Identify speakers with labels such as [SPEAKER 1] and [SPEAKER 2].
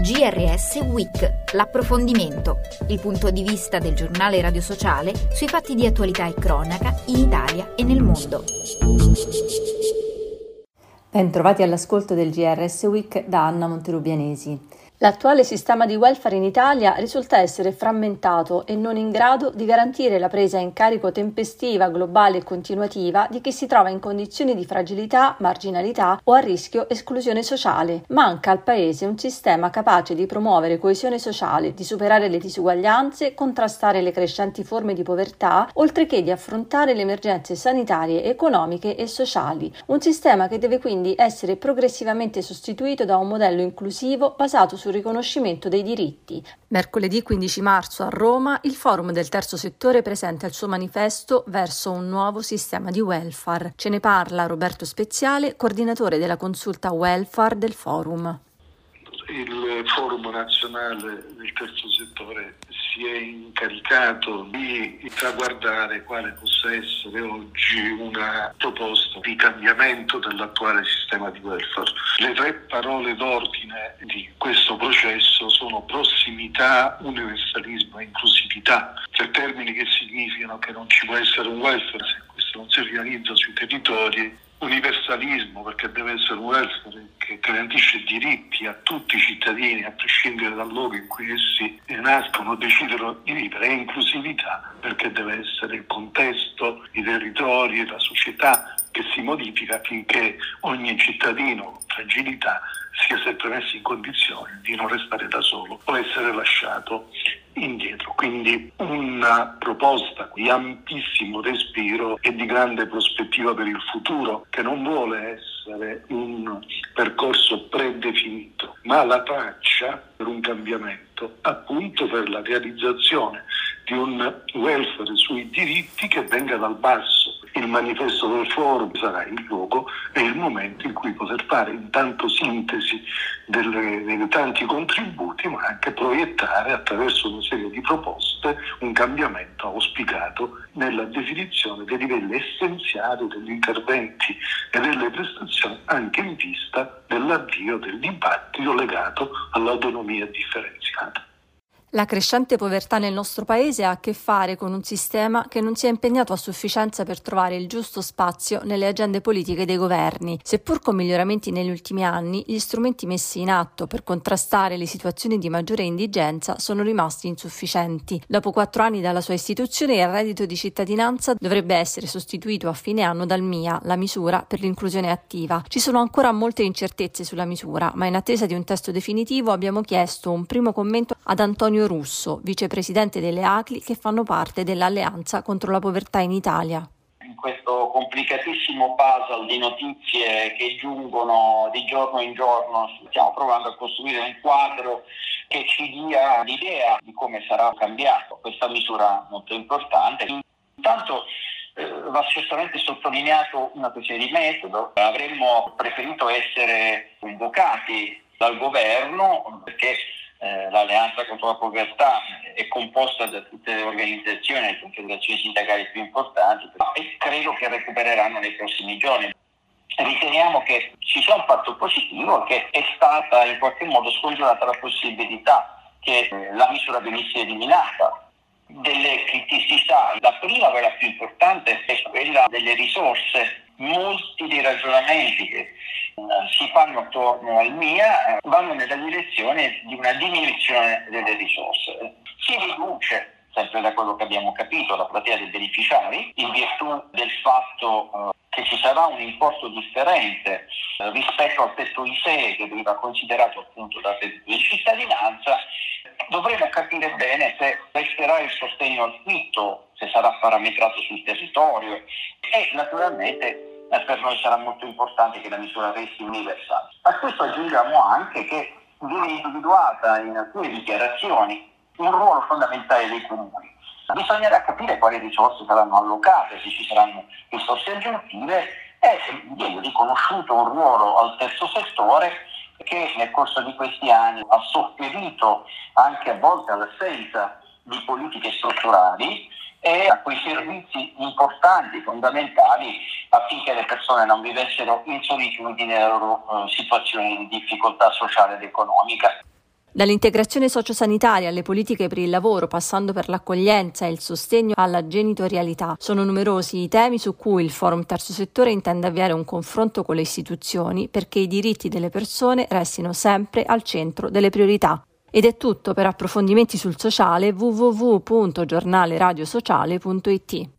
[SPEAKER 1] GRS Week, l'approfondimento, il punto di vista del giornale radio sociale sui fatti di attualità e cronaca in Italia e nel mondo.
[SPEAKER 2] Bentrovati all'ascolto del GRS Week da Anna Monterubianesi. L'attuale sistema di welfare in Italia risulta essere frammentato e non in grado di garantire la presa in carico tempestiva, globale e continuativa di chi si trova in condizioni di fragilità, marginalità o a rischio esclusione sociale. Manca al Paese un sistema capace di promuovere coesione sociale, di superare le disuguaglianze, contrastare le crescenti forme di povertà, oltre che di affrontare le emergenze sanitarie, economiche e sociali. Un sistema che deve quindi essere progressivamente sostituito da un modello inclusivo basato su sul riconoscimento dei diritti. Mercoledì 15 marzo a Roma il Forum del Terzo Settore presenta il suo manifesto verso un nuovo sistema di welfare. Ce ne parla Roberto Speziale, coordinatore della consulta welfare del Forum.
[SPEAKER 3] Il Forum nazionale del Terzo Settore si è incaricato di traguardare quale possa essere oggi una proposta di cambiamento dell'attuale sistema di welfare. Le tre parole d'ordine di questo processo sono prossimità, universalismo e inclusività, cioè termini che significano che non ci può essere un welfare se questo non si realizza sui territori universalismo, perché deve essere un welfare garantisce diritti a tutti i cittadini, a prescindere dal luogo in cui essi nascono decidono di vivere, e inclusività, perché deve essere il contesto, i territori e la società che si modifica affinché ogni cittadino con fragilità sia sempre messo in condizione di non restare da solo o essere lasciato indietro. Quindi una proposta di ampissimo respiro e di grande prospettiva per il futuro che non vuole essere un percorso predefinito, ma la traccia per un cambiamento, appunto per la realizzazione di un welfare sui diritti che venga dal basso il manifesto del forum sarà il luogo e il momento in cui poter fare intanto sintesi delle, dei tanti contributi, ma anche proiettare attraverso una serie di proposte un cambiamento auspicato nella definizione dei livelli essenziali degli interventi e delle prestazioni anche in vista dell'avvio del dibattito legato all'autonomia differenziata.
[SPEAKER 2] La crescente povertà nel nostro paese ha a che fare con un sistema che non si è impegnato a sufficienza per trovare il giusto spazio nelle agende politiche dei governi. Seppur con miglioramenti negli ultimi anni, gli strumenti messi in atto per contrastare le situazioni di maggiore indigenza sono rimasti insufficienti. Dopo quattro anni dalla sua istituzione, il reddito di cittadinanza dovrebbe essere sostituito a fine anno dal MIA, la misura per l'inclusione attiva. Ci sono ancora molte incertezze sulla misura, ma in attesa di un testo definitivo abbiamo chiesto un primo commento ad Antonio Antonio Russo, vicepresidente delle ACLI che fanno parte dell'Alleanza contro la povertà in Italia.
[SPEAKER 4] In questo complicatissimo puzzle di notizie che giungono di giorno in giorno, stiamo provando a costruire un quadro che ci dia l'idea di come sarà cambiato questa misura molto importante. Intanto eh, va certamente sottolineato una questione di metodo. Avremmo preferito essere convocati dal governo perché eh, l'Alleanza contro la povertà è composta da tutte le organizzazioni, le confederazioni sindacali più importanti e credo che recupereranno nei prossimi giorni. Riteniamo che ci sia un fatto positivo che è stata in qualche modo scongiurata la possibilità che eh, la misura venisse eliminata delle criticità. La prima, quella più importante, è quella delle risorse. Molti dei ragionamenti che si fanno attorno al MIA eh, vanno nella direzione di una diminuzione delle risorse. Si riduce sempre da quello che abbiamo capito, la platea dei beneficiari, in virtù del fatto eh, che ci sarà un importo differente eh, rispetto al tetto ISEE che veniva considerato appunto da tetto di cittadinanza, dovremo capire bene se resterà il sostegno al fitto, se sarà parametrato sul territorio e naturalmente per noi sarà molto importante che la misura resti universale. A questo aggiungiamo anche che viene individuata in alcune dichiarazioni un ruolo fondamentale dei comuni. Bisognerà capire quali risorse saranno allocate, se ci saranno risorse aggiuntive e viene riconosciuto un ruolo al terzo settore che nel corso di questi anni ha sopperito anche a volte all'assenza di politiche strutturali e a quei servizi importanti, fondamentali, affinché le persone non vivessero in solitudine nella loro eh, situazione di difficoltà sociale ed economica.
[SPEAKER 2] Dall'integrazione sociosanitaria alle politiche per il lavoro, passando per l'accoglienza e il sostegno alla genitorialità, sono numerosi i temi su cui il Forum Terzo Settore intende avviare un confronto con le istituzioni perché i diritti delle persone restino sempre al centro delle priorità. Ed è tutto per approfondimenti sul sociale www.giornaleradiosociale.it.